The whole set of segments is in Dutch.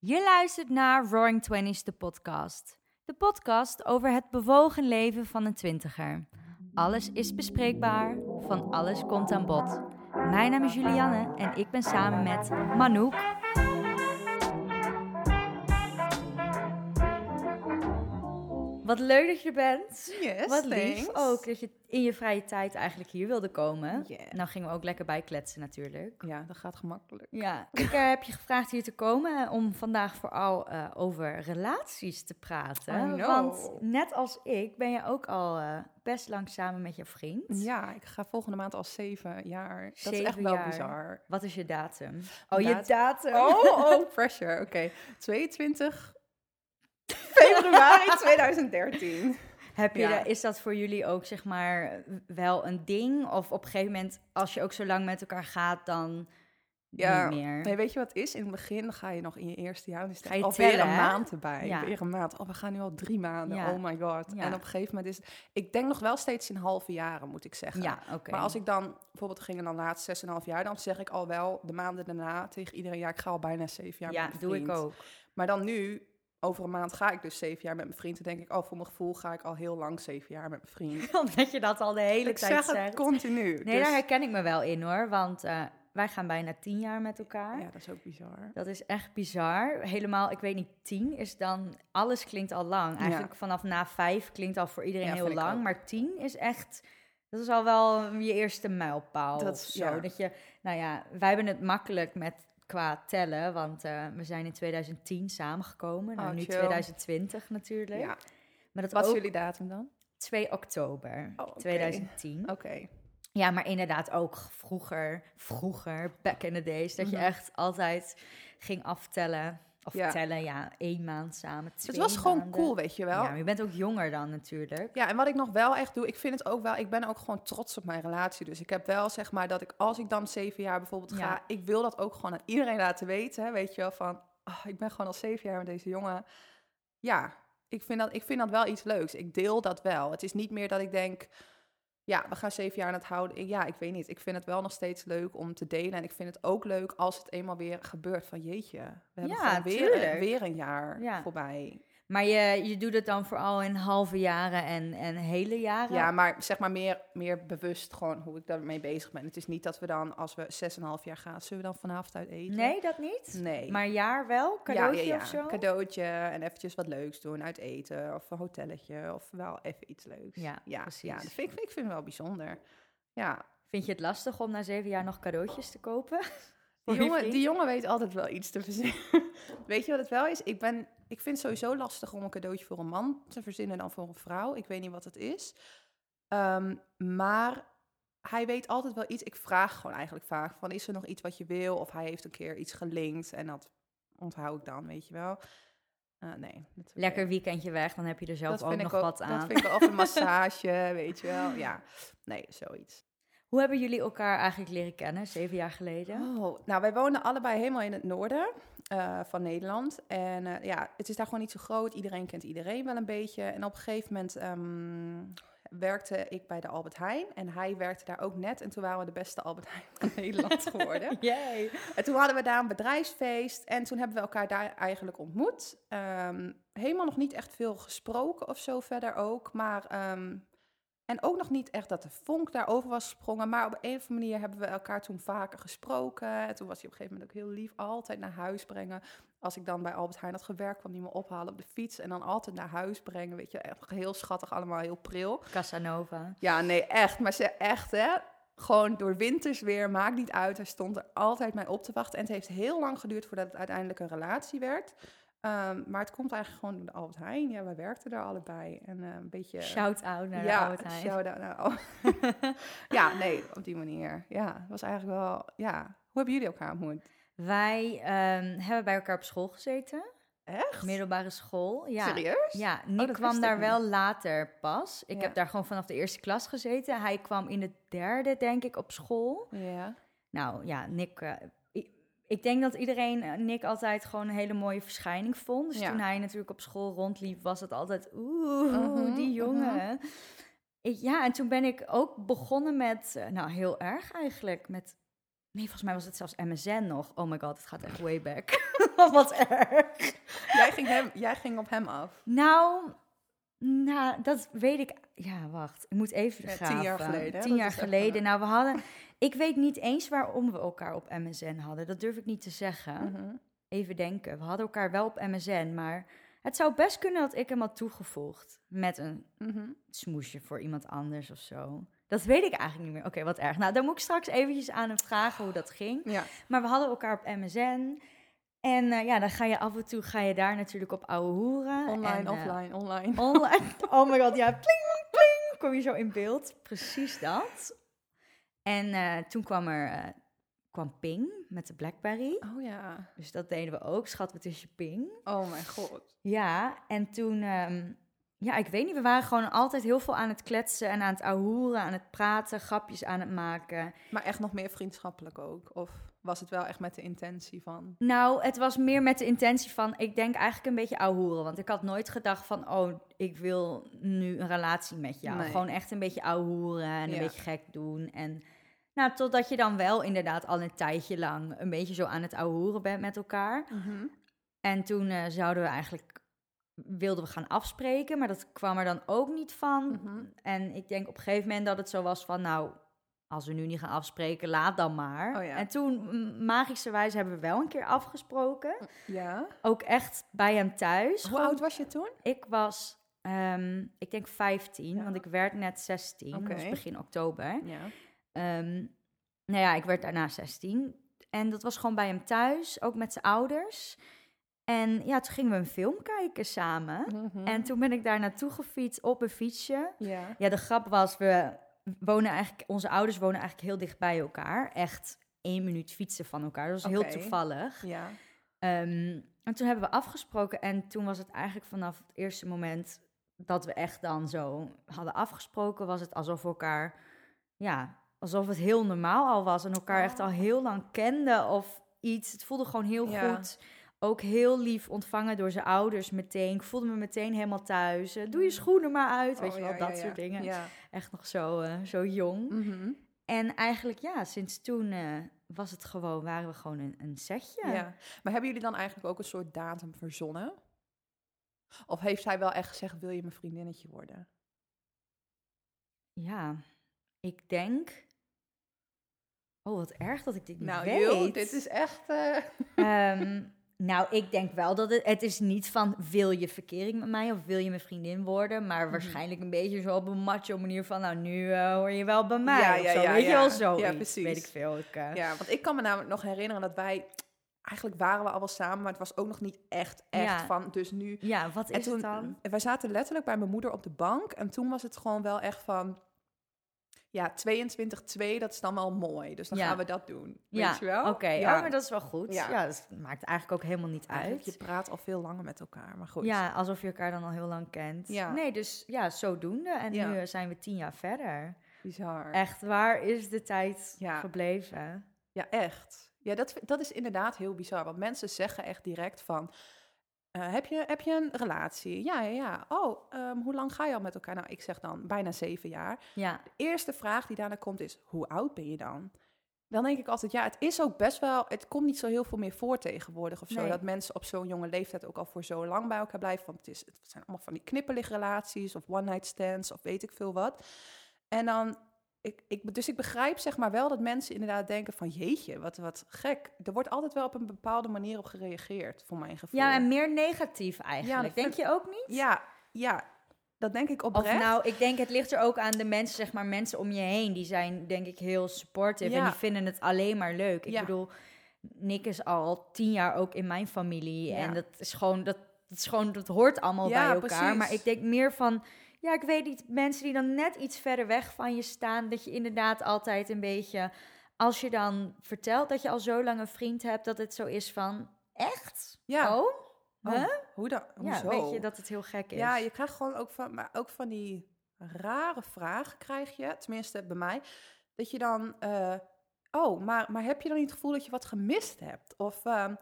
Je luistert naar Roaring Twenties, de podcast. De podcast over het bewogen leven van een twintiger. Alles is bespreekbaar, van alles komt aan bod. Mijn naam is Julianne en ik ben samen met Manouk. Wat leuk dat je er bent. Yes, Wat lief thanks. ook dat je in je vrije tijd eigenlijk hier wilde komen. Yeah. Nou gingen we ook lekker bijkletsen natuurlijk. Ja, dat gaat gemakkelijk. Ja, ik eh, heb je gevraagd hier te komen eh, om vandaag vooral eh, over relaties te praten. Know. Want net als ik ben je ook al best lang samen met je vriend. Ja, ik ga volgende maand al zeven jaar. Dat is echt wel jaar. bizar. Wat is je datum? Oh, je Datum. Oh, oh, pressure. Oké, 22 februari 2013. Heb je Ja. is dat voor jullie ook zeg maar wel een ding? Of op een gegeven moment, als je ook zo lang met elkaar gaat, dan Ja, niet meer? Nee, weet je wat is? In het begin ga je nog in je eerste jaar, Ga je alweer tellen, een hè? maand erbij. Ja. Weer een maand. Oh, we gaan nu al drie maanden. Ja. Oh my god. En op een gegeven moment is het... Ik denk nog wel steeds in halve jaren, moet ik zeggen. Ja, oké. Maar als ik dan, bijvoorbeeld gingen dan laatst zes en half jaar, dan zeg ik al wel de maanden daarna tegen iedereen, ja, ik ga al bijna zeven jaar ja, doe ik ook. Maar dan nu, over een maand ga ik dus zeven jaar met mijn vriend. Dan denk ik, oh, voor mijn gevoel ga ik al heel lang zeven jaar met mijn vriend. Omdat je dat al de hele ik tijd zeg zegt. het continu. Nee, dus, daar herken ik me wel in hoor. Want eh, wij gaan bijna tien jaar met elkaar. ja, dat is ook bizar. Dat is echt bizar. Helemaal, ik weet niet, tien is dan... Alles klinkt al lang. Eigenlijk vanaf na vijf klinkt al voor iedereen Ja, heel lang. Maar tien is echt... Dat is al wel je eerste mijlpaal Dat of is- zo. ja. Dat je, nou ja, wij hebben het makkelijk met qua tellen. Want eh, we zijn in 2010 samengekomen. Nou, Oh, nu chill. 2020 natuurlijk. Ja. Maar dat Wat is jullie datum dan? 2 oktober Oh, oké. 2010. Oké. Ja, maar inderdaad ook vroeger, vroeger, back in the days, dat je Mhm. echt altijd ging aftellen. Of Ja. tellen, ja, één maand samen, Het was gewoon maanden. cool, weet je wel. Ja, maar je bent ook jonger dan natuurlijk. Ja, en wat ik nog wel echt doe, ik vind het ook wel, ik ben ook gewoon trots op mijn relatie. Dus ik heb wel zeg maar dat ik, als ik dan zeven jaar bijvoorbeeld ga, ik wil dat ook gewoon aan iedereen laten weten. Weet je wel, van, ah, ik ben gewoon al zeven jaar met deze jongen. Ja, ik vind, dat, ik vind dat wel iets leuks. Ik deel dat wel. Het is niet meer dat ik denk, ja, we gaan zeven jaar aan het houden. Ja, ik weet niet. Ik vind het wel nog steeds leuk om te delen. En ik vind het ook leuk als het eenmaal weer gebeurt van, jeetje, we hebben Ja, gewoon weer, tuurlijk. weer een jaar Ja. voorbij. Maar je, je doet het dan vooral in halve jaren en, en hele jaren. Ja, maar zeg maar meer, meer bewust gewoon hoe ik daarmee bezig ben. Het is niet dat we dan, als we 6,5 jaar gaan, zullen we dan vanavond uit eten? Nee, dat niet? Nee. Maar jaar wel? Cadeautje ja, ja, ja. of zo? Cadeautje en eventjes wat leuks doen, uit eten of een hotelletje of wel even iets leuks. Ja, ja precies. Ja, dat vind ik, ik vind het wel bijzonder. Ja, Vind je het lastig om na zeven jaar nog cadeautjes te kopen? die jongen, die jongen weet altijd wel iets te verzinnen. weet je wat het wel is? Ik, ben, ik vind het sowieso lastig om een cadeautje voor een man te verzinnen dan voor een vrouw. Ik weet niet wat het is. Ehm, maar hij weet altijd wel iets. Ik vraag gewoon eigenlijk vaak van, is er nog iets wat je wil? Of hij heeft een keer iets gelinkt en dat onthoud ik dan, weet je wel. Eh, nee. Lekker weekendje weg, dan heb je er zelf ook nog ook, wat aan. Dat vind ik ook een massage, weet je wel. Ja, nee, zoiets. Hoe hebben jullie elkaar eigenlijk leren kennen, zeven jaar geleden? Oh, nou, wij woonden allebei helemaal in het noorden eh, van Nederland. En eh, ja, het is daar gewoon niet zo groot. Iedereen kent iedereen wel een beetje. En op een gegeven moment ehm, werkte ik bij de Albert Heijn. En hij werkte daar ook net. En toen waren we de beste Albert Heijn van Nederland geworden. Yay. En toen hadden we daar een bedrijfsfeest. En toen hebben we elkaar daar eigenlijk ontmoet. Ehm, helemaal nog niet echt veel gesproken of zo verder ook. Maar... ehm, en ook nog niet echt dat de vonk daarover was gesprongen. Maar op een of andere manier hebben we elkaar toen vaker gesproken. En toen was hij op een gegeven moment ook heel lief. Altijd naar huis brengen. Als ik dan bij Albert Heijn had gewerkt, kwam hij me ophalen op de fiets. En dan altijd naar huis brengen. Weet je, echt heel schattig, allemaal heel pril. Casanova. Ja, nee, echt. Maar ze echt, hè. Gewoon door winters weer, maakt niet uit. Hij stond er altijd mij op te wachten. En het heeft heel lang geduurd voordat het uiteindelijk een relatie werd. Ehm, maar het komt eigenlijk gewoon door de Albert Heijn. Ja, wij werkten daar allebei. En eh, een beetje... Shout-out naar de ja, Albert Heijn. shout-out naar ja, nee, op die manier. Ja, het was eigenlijk wel... Ja, hoe hebben jullie elkaar ontmoet? Wij ehm, hebben bij elkaar op school gezeten. Echt? Middelbare school. Ja. Serieus? Ja, Nick dat wist kwam daar niet. wel later pas. Ik Ja. heb daar gewoon vanaf de eerste klas gezeten. Hij kwam in de derde, denk ik, op school. Ja. Nou ja, Nick. eh, ik, denk dat iedereen eh, Nick altijd gewoon een hele mooie verschijning vond. Dus Ja. toen hij natuurlijk op school rondliep, was het altijd. Oeh, Mhm, die jongen. mhm. Ik, ja, en toen ben ik ook begonnen met. eh, nou, heel erg eigenlijk. Met Nee, volgens mij was het zelfs MSN nog. Oh my god, het gaat echt way back. Wat erg. Jij ging, hem, jij ging op hem af. Nou, nou, dat weet ik. Ja, wacht. Ik moet even Ja, graven. tien jaar geleden? Tien jaar echt, geleden. eh, Nou, we hadden... Ik weet niet eens waarom we elkaar op MSN hadden. Dat durf ik niet te zeggen. Mhm. Even denken. We hadden elkaar wel op MSN, maar... Het zou best kunnen dat ik hem had toegevoegd. Met een Mhm. smoesje voor iemand anders of zo. Dat weet ik eigenlijk niet meer. Oké, wat erg. Nou, dan moet ik straks eventjes aan hem vragen hoe dat ging. Ja. Maar we hadden elkaar op MSN. En eh, ja, dan ga je af en toe ga je daar natuurlijk op ouwe hoeren. Online, en, eh, offline, online. Online. Oh my god, ja, pling, pling, kom je zo in beeld. Precies dat. En eh, toen kwam er kwam Ping met de Blackberry. Oh ja. Dus dat deden we ook, schat we tussen Ping. Oh mijn god. Ja, en toen, ehm, ja, ik weet niet, we waren gewoon altijd heel veel aan het kletsen en aan het ahoeren, aan het praten, grapjes aan het maken. Maar echt nog meer vriendschappelijk ook? Of was het wel echt met de intentie van... Nou, het was meer met de intentie van, ik denk eigenlijk een beetje ahoeren. Want ik had nooit gedacht van, oh, ik wil nu een relatie met jou. Nee. Gewoon echt een beetje ahoeren en een beetje gek doen. En nou, totdat je dan wel inderdaad al een tijdje lang een beetje zo aan het ahoeren bent met elkaar. En toen eh, zouden we eigenlijk, wilden we gaan afspreken, maar dat kwam er dan ook niet van. Mhm. En ik denk op een gegeven moment dat het zo was van, nou, als we nu niet gaan afspreken, laat dan maar. Oh ja. En toen, magischerwijs, hebben we wel een keer afgesproken. Ja. Ook echt bij hem thuis. Hoe Gewoon- oud was je toen? Ik was, ehm, ik denk 15, Ja. want ik werd net 16. Dat was Oké. begin oktober. Ja. Ehm, nou ja, ik werd daarna 16. En dat was gewoon bij hem thuis, ook met zijn ouders. En ja, toen gingen we een film kijken samen. Mhm. En toen ben ik daar naartoe gefietst op een fietsje. Ja. Ja, de grap was, we wonen eigenlijk, onze ouders wonen eigenlijk heel dicht bij elkaar. Echt één minuut fietsen van elkaar. Dat was heel toevallig. Ja. Ehm, en toen hebben we afgesproken. En toen was het eigenlijk vanaf het eerste moment dat we echt dan zo hadden afgesproken, was het alsof we elkaar, ja, alsof het heel normaal al was en elkaar echt al heel lang kenden of iets. Het voelde gewoon heel Ja. goed. Ook heel lief ontvangen door zijn ouders meteen. Ik voelde me meteen helemaal thuis. Eh, doe je schoenen maar uit, weet Oh, je wel, ja, dat ja, soort dingen. Ja. Echt nog zo, eh, zo jong. Mhm. En eigenlijk, ja, sinds toen eh, was het gewoon, waren we gewoon een, een setje. Ja. Maar hebben jullie dan eigenlijk ook een soort datum verzonnen? Of heeft hij wel echt gezegd, wil je mijn vriendinnetje worden? Ja, ik denk. Oh, wat erg dat ik dit niet nou, weet. joh, dit is echt... eh, Ehm, nou, ik denk wel dat het... Het is niet van, wil je verkering met mij of wil je mijn vriendin worden? Maar Mhm. waarschijnlijk een beetje zo op een macho manier van... Nou, nu eh, hoor je wel bij mij Ja, of ja, zo. ja, weet je wel, zo Ja, precies. Weet ik veel. Ik, eh, Ja, want ik kan me namelijk nog herinneren dat wij... Eigenlijk waren we al wel samen, maar het was ook nog niet echt, echt van... Dus nu... ja, wat En is toen, het dan? Wij zaten letterlijk bij mijn moeder op de bank. En toen was het gewoon wel echt van... Ja, 22-2, dat is dan wel mooi. Dus dan Ja. gaan we dat doen. Ja, Weet je wel? Oké, ja. oh, maar dat is wel goed. Ja. Ja, dat maakt eigenlijk ook helemaal niet Eigenlijk, uit. Je praat al veel langer met elkaar, maar goed. Ja, alsof je elkaar dan al heel lang kent. Ja. Nee, dus ja, zodoende. En Ja. nu eh, zijn we tien jaar verder. Bizar. Echt, waar is de tijd Ja. gebleven? Ja, echt. Ja, dat, dat is inderdaad heel bizar. Want mensen zeggen echt direct van... eh, heb, je, heb je een relatie? Ja, ja, ja. Oh, ehm, hoe lang ga je al met elkaar? Nou, ik zeg dan bijna zeven jaar. Ja, De eerste vraag die daarna komt is, hoe oud ben je dan? Dan denk ik altijd, ja, het is ook best wel... Het komt niet zo heel veel meer voor tegenwoordig of zo. Nee. Dat mensen op zo'n jonge leeftijd ook al voor zo lang bij elkaar blijven. Want het, is, het zijn allemaal van die knipperligrelaties of one-night stands of weet ik veel wat. En dan... Ik, ik, dus ik begrijp zeg maar wel dat mensen inderdaad denken van... jeetje, wat, wat gek. Er wordt altijd wel op een bepaalde manier op gereageerd, voor mijn gevoel. ja en meer negatief eigenlijk. denk je ook niet? ja, ja, dat denk ik Of oprecht. nou, ik denk het ligt er ook aan de mensen, zeg maar, mensen om je heen. Die zijn denk ik heel supportive en die vinden het alleen maar leuk. Ik Ja. bedoel, Nick is al tien jaar ook in mijn familie. En dat is gewoon, dat, dat is gewoon, dat hoort allemaal bij elkaar. precies. Maar ik denk meer van, ja, ik weet niet, mensen die dan net iets verder weg van je staan, dat je inderdaad altijd een beetje, als je dan vertelt dat je al zo lang een vriend hebt, dat het zo is van, echt? Ja. Oh? Oh, Huh? hoe dan? Ja, weet je dat het heel gek is? Ja, je krijgt gewoon ook van, maar ook van die rare vragen krijg je, tenminste bij mij, dat je dan, eh, oh, maar, maar heb je dan niet het gevoel dat je wat gemist hebt? Of ehm,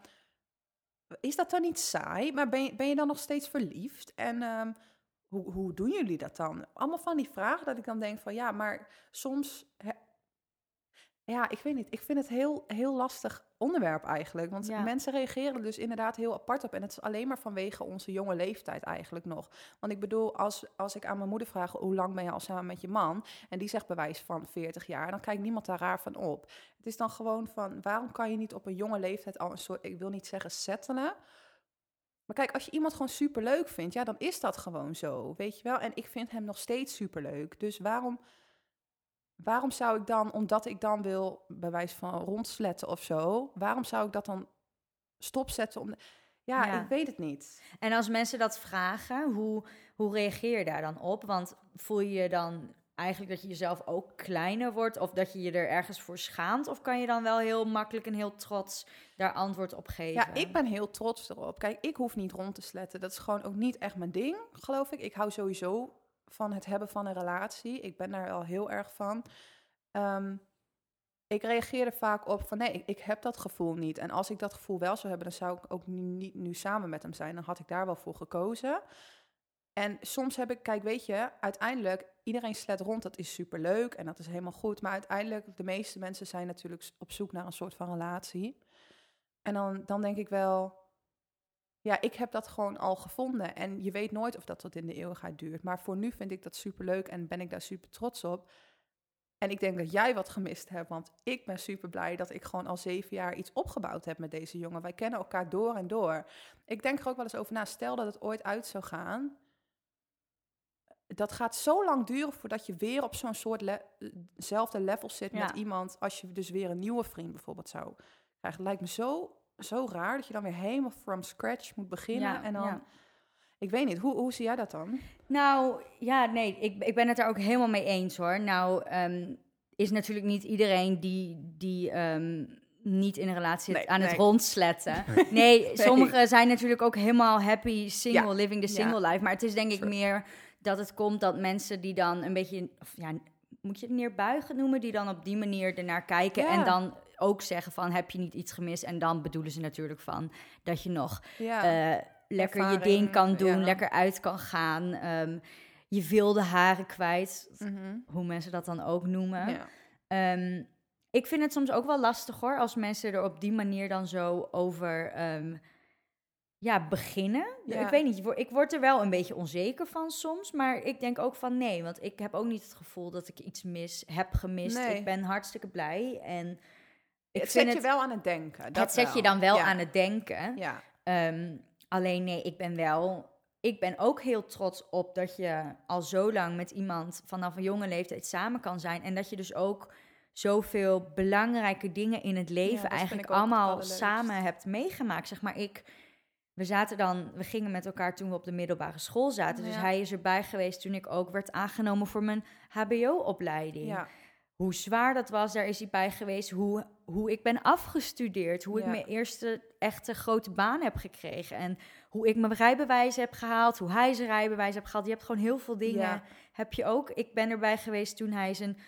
is dat dan niet saai? Maar ben je, ben je dan nog steeds verliefd? En ehm, hoe, hoe doen jullie dat dan? Allemaal van die vragen dat ik dan denk van, ja, maar soms... he- Ja, ik weet niet. Ik vind het heel, heel lastig onderwerp eigenlijk. Want Ja. mensen reageren er dus inderdaad heel apart op. En het is alleen maar vanwege onze jonge leeftijd eigenlijk nog. Want ik bedoel, als, als ik aan mijn moeder vraag... hoe lang ben je al samen met je man? En die zegt bewijs van 40 jaar. Dan kijkt niemand daar raar van op. Het is dan gewoon van... waarom kan je niet op een jonge leeftijd al een soort... ik wil niet zeggen settelen... Maar kijk, als je iemand gewoon super leuk vindt, ja, dan is dat gewoon zo, weet je wel. En ik vind hem nog steeds super leuk. Dus waarom, waarom zou ik dan, omdat ik dan wil, bij wijze van rondsletten of zo, waarom zou ik dat dan stopzetten? Om, ja, Ja. ik weet het niet. En als mensen dat vragen, hoe, hoe reageer je daar dan op? Want voel je je dan eigenlijk dat je jezelf ook kleiner wordt? Of dat je je er ergens voor schaamt? Of kan je dan wel heel makkelijk en heel trots daar antwoord op geven? Ja, ik ben heel trots erop. Kijk, ik hoef niet rond te sletten. Dat is gewoon ook niet echt mijn ding, geloof ik. Ik hou sowieso van het hebben van een relatie. Ik ben daar al heel erg van. Ehm, ik reageerde vaak op van nee, ik, ik heb dat gevoel niet. En als ik dat gevoel wel zou hebben, dan zou ik ook nu, niet nu samen met hem zijn. Dan had ik daar wel voor gekozen. En soms heb ik, kijk, weet je, uiteindelijk, iedereen slet rond, dat is superleuk en dat is helemaal goed. Maar uiteindelijk, de meeste mensen zijn natuurlijk op zoek naar een soort van relatie. En dan, dan denk ik wel, ja, ik heb dat gewoon al gevonden. En je weet nooit of dat tot in de eeuwigheid duurt. Maar voor nu vind ik dat superleuk en ben ik daar super trots op. En ik denk dat jij wat gemist hebt, want ik ben super blij dat ik gewoon al zeven jaar iets opgebouwd heb met deze jongen. Wij kennen elkaar door en door. Ik denk er ook wel eens over na, stel dat het ooit uit zou gaan. Dat gaat zo lang duren voordat je weer op zo'n soort le- zelfde level zit Ja. met iemand. Als je dus weer een nieuwe vriend bijvoorbeeld zou krijgen. Het lijkt me zo, zo raar dat je dan weer helemaal from scratch moet beginnen. Ja, en dan, ja. ik weet niet, hoe, hoe zie jij dat dan? Nou, ja, nee, ik, ik ben het er ook helemaal mee eens hoor. Nou, ehm, is natuurlijk niet iedereen die, die ehm, niet in een relatie zit Nee, aan het nee. rondsletten. Nee, sommigen zijn natuurlijk ook helemaal happy single, living the single life. Maar het is denk ik True. meer dat het komt dat mensen die dan een beetje, of ja, moet je het neerbuigen noemen, die dan op die manier ernaar kijken Ja. en dan ook zeggen van heb je niet iets gemist? En dan bedoelen ze natuurlijk van dat je nog Ja, eh, lekker je ding kan doen, ja. lekker uit kan gaan. ehm, je wilde haren kwijt, Mhm. hoe mensen dat dan ook noemen. ja. Ehm, ik vind het soms ook wel lastig hoor, als mensen er op die manier dan zo over ehm, ja, beginnen. Ja. Ik weet niet, ik word er wel een beetje onzeker van soms, maar ik denk ook van nee, want ik heb ook niet het gevoel dat ik iets mis, heb gemist. Nee. Ik ben hartstikke blij en ik het vind zet het, je wel aan het denken. Dat het zet je dan wel Ja. aan het denken. Ja, Ehm, alleen nee, ik ben wel. Ik ben ook heel trots op dat je al zo lang met iemand vanaf een jonge leeftijd samen kan zijn. En dat je dus ook zoveel belangrijke dingen in het leven eigenlijk allemaal samen hebt meegemaakt. Zeg maar, ik. We zaten dan, we gingen met elkaar toen we op de middelbare school zaten. Dus hij is erbij geweest toen ik ook werd aangenomen voor mijn HBO-opleiding ja. hoe zwaar dat was, daar is hij bij geweest. Hoe, hoe ik ben afgestudeerd. Hoe ik mijn eerste echte grote baan heb gekregen. En hoe ik mijn rijbewijs heb gehaald. Hoe hij zijn rijbewijs heeft gehaald. Je hebt gewoon heel veel dingen. Heb je ook. Ik ben erbij geweest toen hij zijn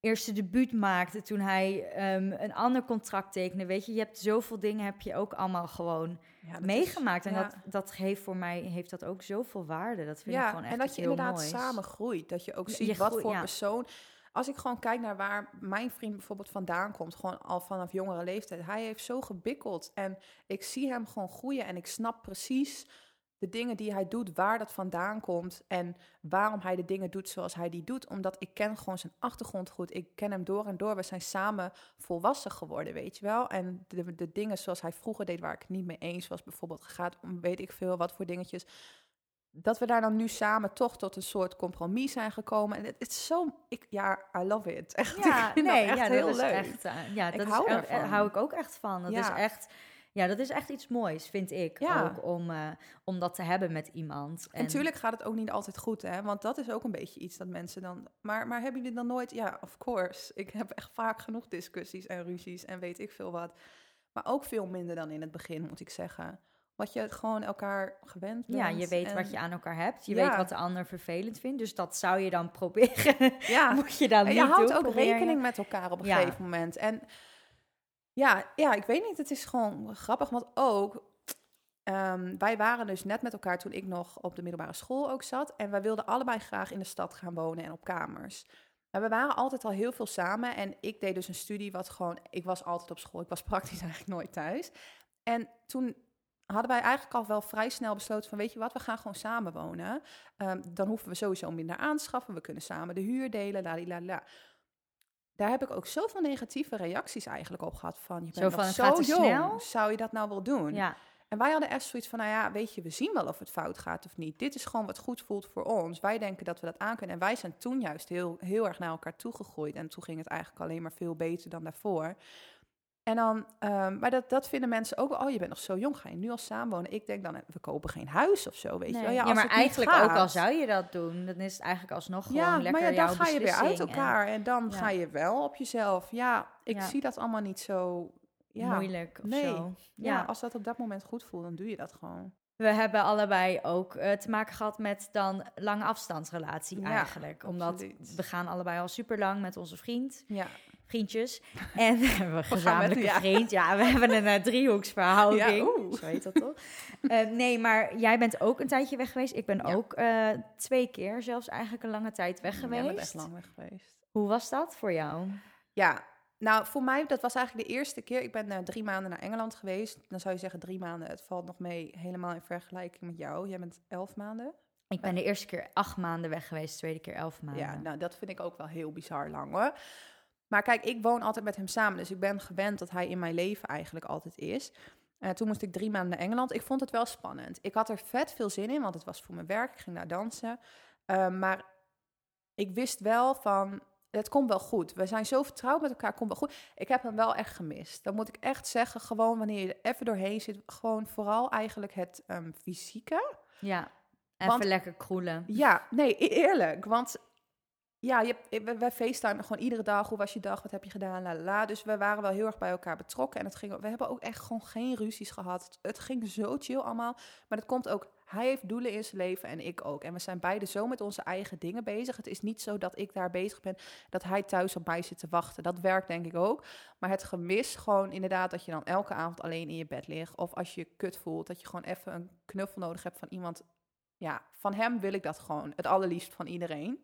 eerste debuut maakte. Toen hij ehm, een ander contract tekende. Weet je, je hebt zoveel dingen heb je ook allemaal gewoon Ja, dat is- meegemaakt. en ja. dat, dat heeft voor mij heeft dat ook zoveel waarde. Dat vind ik gewoon echt en dat je heel inderdaad moois. samen groeit. Dat je ook ziet je wat groeit- voor persoon... Als ik gewoon kijk naar waar mijn vriend bijvoorbeeld vandaan komt... gewoon al vanaf jongere leeftijd. Hij heeft zo gebikkeld. En ik zie hem gewoon groeien. En ik snap precies de dingen die hij doet... waar dat vandaan komt. En waarom hij de dingen doet zoals hij die doet. Omdat ik ken gewoon zijn achtergrond goed. Ik ken hem door en door. We zijn samen volwassen geworden, weet je wel. En de, de dingen zoals hij vroeger deed... waar ik niet mee eens was... bijvoorbeeld gaat om weet ik veel wat voor dingetjes dat we daar dan nu samen toch tot een soort compromis zijn gekomen. En het het is zo, ik, ja, I love it. Echt, Ja, ik nee, echt ja, heel dat is leuk. echt. eh, ja, Ik dat hou is, er- daarvan. hou ik ook echt van. Dat is Ja. echt. Ja, dat is echt iets moois, vind ik Ja. ook, om, eh, om dat te hebben met iemand. En natuurlijk gaat het ook niet altijd goed, hè? Want dat is ook een beetje iets dat mensen dan. Maar, maar hebben jullie dan nooit? Ja, of course. Ik heb echt vaak genoeg discussies en ruzies en weet ik veel wat. Maar ook veel minder dan in het begin, moet ik zeggen. Wat je gewoon elkaar gewend bent. Ja, je weet en- wat je aan elkaar hebt. Je Ja. weet wat de ander vervelend vindt. Dus dat zou je dan proberen. Ja, Moet je dan En niet je houdt doen, ook rekening met elkaar op een Ja. gegeven moment. En ja, ja, ik weet niet, het is gewoon grappig, want ook... ehm, wij waren dus net met elkaar toen ik nog op de middelbare school ook zat. En wij wilden allebei graag in de stad gaan wonen en op kamers. Maar we waren altijd al heel veel samen. En ik deed dus een studie wat gewoon... Ik was altijd op school. Ik was praktisch eigenlijk nooit thuis. En toen hadden wij eigenlijk al wel vrij snel besloten van... weet je wat, we gaan gewoon samenwonen. Um, dan hoeven we sowieso minder aanschaffen. We kunnen samen de huur delen, la la la. Daar heb ik ook zoveel negatieve reacties eigenlijk op gehad. Van, je bent Zo nog van, zo jong. snel? Zou je dat nou wel doen? Ja, En wij hadden echt zoiets van, nou ja, weet je, we zien wel of het fout gaat of niet. Dit is gewoon wat goed voelt voor ons. Wij denken dat we dat aan kunnen. En wij zijn toen juist heel, heel erg naar elkaar toegegroeid. En toen ging het eigenlijk alleen maar veel beter dan daarvoor. En dan, ehm, maar dat, dat vinden mensen ook, oh, je bent nog zo jong, ga je nu al samenwonen? Ik denk dan, we kopen geen huis of zo, weet je wel. Ja, als maar eigenlijk ook al zou je dat doen, dan is het eigenlijk alsnog gewoon Ja, lekker maar ja, dan ga je weer uit en elkaar en dan Ja. ga je wel op jezelf. Ja, ik Ja. zie dat allemaal niet zo... Ja, Moeilijk of nee. zo. Ja. Ja. als dat op dat moment goed voelt, dan doe je dat gewoon. We hebben allebei ook eh, te maken gehad met dan lange afstandsrelatie Ja, eigenlijk. Omdat absoluut. we gaan allebei al super lang met onze vriend, Ja, vriendjes. En we hebben een gezamenlijke ja. vriend. Ja, we hebben een eh, driehoeksverhouding. Ja, oeh. Zo heet dat toch? Eh, nee, maar jij bent ook een tijdje weg geweest. Ik ben Ja. ook eh, twee keer zelfs eigenlijk een lange tijd weg bent geweest. echt lang weg geweest. Hoe was dat voor jou? Ja, nou voor mij, dat was eigenlijk de eerste keer. Ik ben eh, drie maanden naar Engeland geweest. Dan zou je zeggen drie maanden, het valt nog mee helemaal in vergelijking met jou. Jij bent elf maanden. Ik ben de eerste keer acht maanden weg geweest, de tweede keer elf maanden. Ja, nou dat vind ik ook wel heel bizar lang hoor. Maar kijk, ik woon altijd met hem samen, dus ik ben gewend dat hij in mijn leven eigenlijk altijd is. Eh, toen moest ik drie maanden naar Engeland. Ik vond het wel spannend. Ik had er vet veel zin in, want het was voor mijn werk. Ik ging daar dansen. Eh, maar ik wist wel van, het komt wel goed. We zijn zo vertrouwd met elkaar, komt wel goed. Ik heb hem wel echt gemist. Dat moet ik echt zeggen. Gewoon wanneer je er even doorheen zit. Gewoon vooral eigenlijk het ehm, fysieke. Ja, even Want- lekker kroelen. Ja, nee, e- eerlijk. Want ja, je, wij facetimen gewoon iedere dag. Hoe was je dag? Wat heb je gedaan? La. Dus we waren wel heel erg bij elkaar betrokken. En het ging, we hebben ook echt gewoon geen ruzies gehad. Het, het ging zo chill allemaal. Maar dat komt ook, hij heeft doelen in zijn leven en ik ook. En we zijn beide zo met onze eigen dingen bezig. Het is niet zo dat ik daar bezig ben, dat hij thuis op mij zit te wachten. Dat werkt denk ik ook. Maar het gemis gewoon inderdaad dat je dan elke avond alleen in je bed ligt. Of als je je kut voelt, dat je gewoon even een knuffel nodig hebt van iemand ja, van hem wil ik dat gewoon. Het allerliefst van iedereen.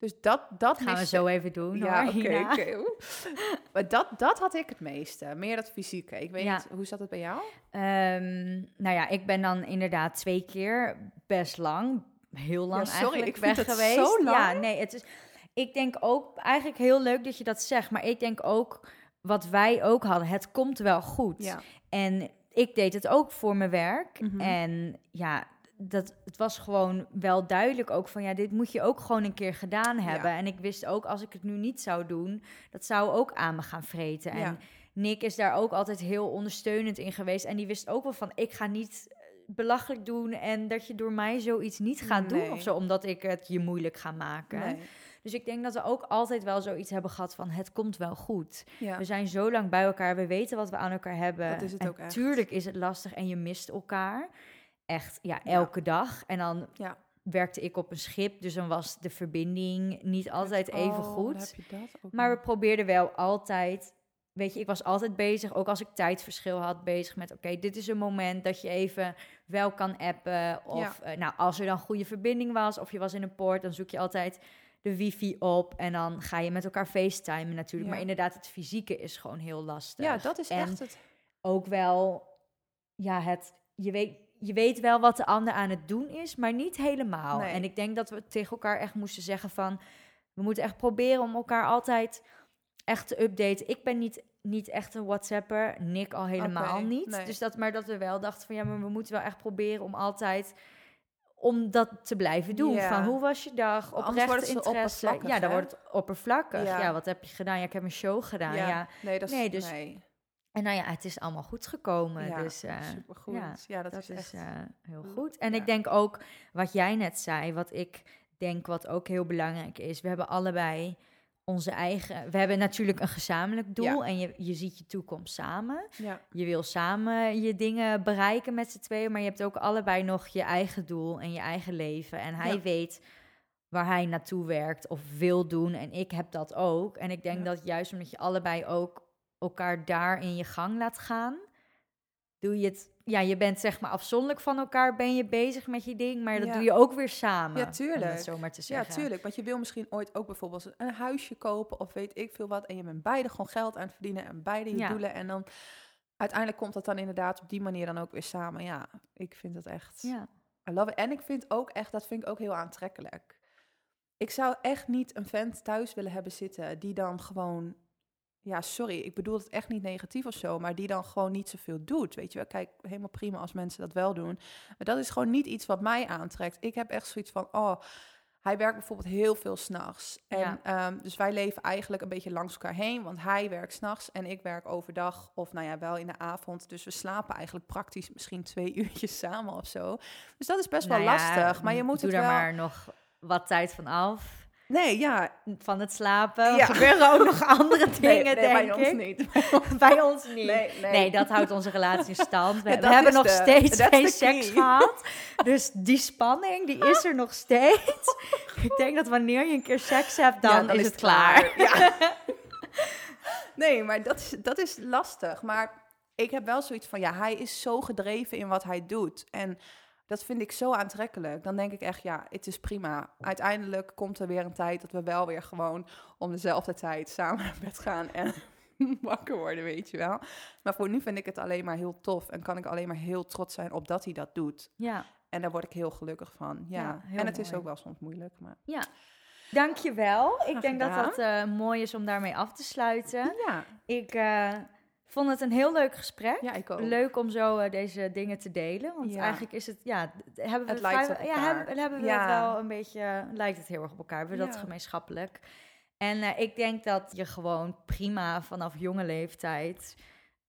Dus dat, dat Gaan we zo even doen Ja, oké. Maar dat, dat had ik het meeste. Meer dat fysieke. Ik weet Ja. niet, hoe zat het bij jou? Ehm, nou ja, ik ben dan inderdaad twee keer best lang, heel lang Ja, sorry, eigenlijk ik het geweest. zo lang. Ja, nee, het is. Ik denk ook eigenlijk heel leuk dat je dat zegt, maar ik denk ook wat wij ook hadden, het komt wel goed. Ja. En ik deed het ook voor mijn werk. Mhm. En ja, dat, het was gewoon wel duidelijk ook van... ja, dit moet je ook gewoon een keer gedaan hebben. En ik wist ook, als ik het nu niet zou doen... dat zou ook aan me gaan vreten. Ja. En Nick is daar ook altijd heel ondersteunend in geweest. En die wist ook wel van, ik ga niet eh, belachelijk doen... en dat je door mij zoiets niet gaat doen of zo... omdat ik het je moeilijk ga maken. Nee. Dus ik denk dat we ook altijd wel zoiets hebben gehad van... het komt wel goed. Ja. We zijn zo lang bij elkaar, we weten wat we aan elkaar hebben. Dat is het en ook echt. Tuurlijk is het lastig en je mist elkaar. Echt, ja, elke dag. En dan Ja. werkte ik op een schip, dus dan was de verbinding niet altijd even Oh, goed. Maar we probeerden wel altijd... Weet je, ik was altijd bezig, ook als ik tijdverschil had, bezig met... oké, dit is een moment dat je even wel kan appen. Of eh, nou, als er dan goede verbinding was, of je was in een poort... dan zoek je altijd de wifi op en dan ga je met elkaar facetimen natuurlijk. Ja. Maar inderdaad, het fysieke is gewoon heel lastig. Ja, dat is En echt het. ook wel, ja, het, je, weet, je weet wel wat de ander aan het doen is, maar niet helemaal. Nee. En ik denk dat we tegen elkaar echt moesten zeggen van, we moeten echt proberen om elkaar altijd echt te updaten. Ik ben niet, niet echt een WhatsApper, Nick al helemaal niet. nee. Dus dat, maar dat we wel dachten van, ja, maar we moeten wel echt proberen om altijd om dat te blijven doen. Ja. Van hoe was je dag? Zo interesse. Ja, dan hè? wordt het oppervlakkig. Ja. Ja. wat heb je gedaan? Ja, ik heb een show gedaan. ja. Nee, dat is... Nee, dus- nee. En nou ja, het is allemaal goed gekomen. Ja, dus eh, supergoed. ja, Ja, dat, dat, is is, echt... eh, heel goed. En ja. ik denk ook wat jij net zei, wat ik denk wat ook heel belangrijk is. We hebben allebei onze eigen. We hebben natuurlijk een gezamenlijk doel en je, je ziet je toekomst samen. Je wil samen je dingen bereiken met z'n tweeën, maar je hebt ook allebei nog je eigen doel en je eigen leven. En hij weet waar hij naartoe werkt of wil doen. En ik heb dat ook. En ik denk dat juist omdat je allebei ook elkaar daar in je gang laat gaan, doe je het, ja, je bent zeg maar afzonderlijk van elkaar, ben je bezig met je ding, maar dat Ja. doe je ook weer samen. Ja, Om tuurlijk. het zo maar te Ja, zeggen. tuurlijk. Want je wil misschien ooit ook bijvoorbeeld een huisje kopen of weet ik veel wat. En je bent beide gewoon geld aan het verdienen en beide je Ja. doelen. En dan uiteindelijk komt dat dan inderdaad op die manier dan ook weer samen. Ja, ik vind dat echt... Ja. I love it. En ik vind ook echt, dat vind ik ook heel aantrekkelijk. Ik zou echt niet een vent thuis willen hebben zitten die dan gewoon... Ja, sorry, ik bedoel het echt niet negatief of zo, maar die dan gewoon niet zoveel doet. Weet je wel, kijk, helemaal prima als mensen dat wel doen. Maar dat is gewoon niet iets wat mij aantrekt. Ik heb echt zoiets van, oh, hij werkt bijvoorbeeld heel veel s'nachts. En Ja. ehm, dus wij leven eigenlijk een beetje langs elkaar heen, want hij werkt s'nachts en ik werk overdag. Of nou ja, wel in de avond. Dus we slapen eigenlijk praktisch misschien twee uurtjes samen of zo. Dus dat is best wel Nou ja, lastig. Maar je moet doe het er wel... maar nog wat tijd van af. Nee, ja. Van het slapen. Ja. Gebeuren ook nog andere dingen, nee, nee, denk bij ons niet. Bij ons niet. Nee, dat houdt onze relatie in stand. We, Ja, we dat hebben nog de- steeds geen seks gehad. Dus die spanning, die is er nog steeds. Ik denk dat wanneer je een keer seks hebt, dan, Ja, is, het klaar. Ja. nee, maar dat is, dat is lastig. Maar ik heb wel zoiets van, ja, hij is zo gedreven in wat hij doet. En dat vind ik zo aantrekkelijk. Dan denk ik echt, ja, het is prima. Uiteindelijk komt er weer een tijd dat we wel weer gewoon om dezelfde tijd samen naar bed gaan en wakker worden, weet je wel. Maar voor nu vind ik het alleen maar heel tof en kan ik alleen maar heel trots zijn op dat hij dat doet. Ja, En daar word ik heel gelukkig van. Ja, Ja, en het is ook wel soms moeilijk, maar dankjewel. Ik denk dat gedaan. dat eh, mooi is om daarmee af te sluiten. ja, Ik eh, vond het een heel leuk gesprek. ja ik ook. Leuk om zo eh, deze dingen te delen. Want Ja. eigenlijk is het, ja, hebben we Het vrij- ja, hebben, hebben we Ja. het wel een beetje, lijkt het heel erg op elkaar. Hebben we dat gemeenschappelijk. En eh, ik denk dat je gewoon prima vanaf jonge leeftijd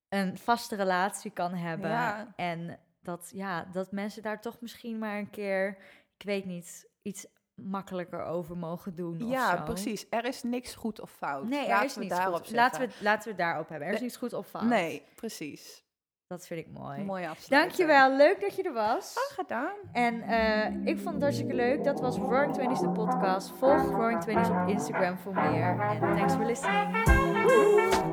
een vaste relatie kan hebben. En dat, ja, dat mensen daar toch misschien maar een keer, ik weet niet, iets makkelijker over mogen doen. Ja, zo. precies. Er is niks goed of fout. Nee, er Laten is we niets daarop goed. Laten we, laten we het daarop hebben. Er is Nee. niets goed of fout. Nee, precies. Dat vind ik mooi. Mooi afsluiten. Dankjewel, leuk dat je er was. Graag gedaan. En eh, ik vond het hartstikke leuk. Dat was Roaring Twenties, de podcast. Volg Roaring Twenties op Instagram voor meer. En thanks for listening.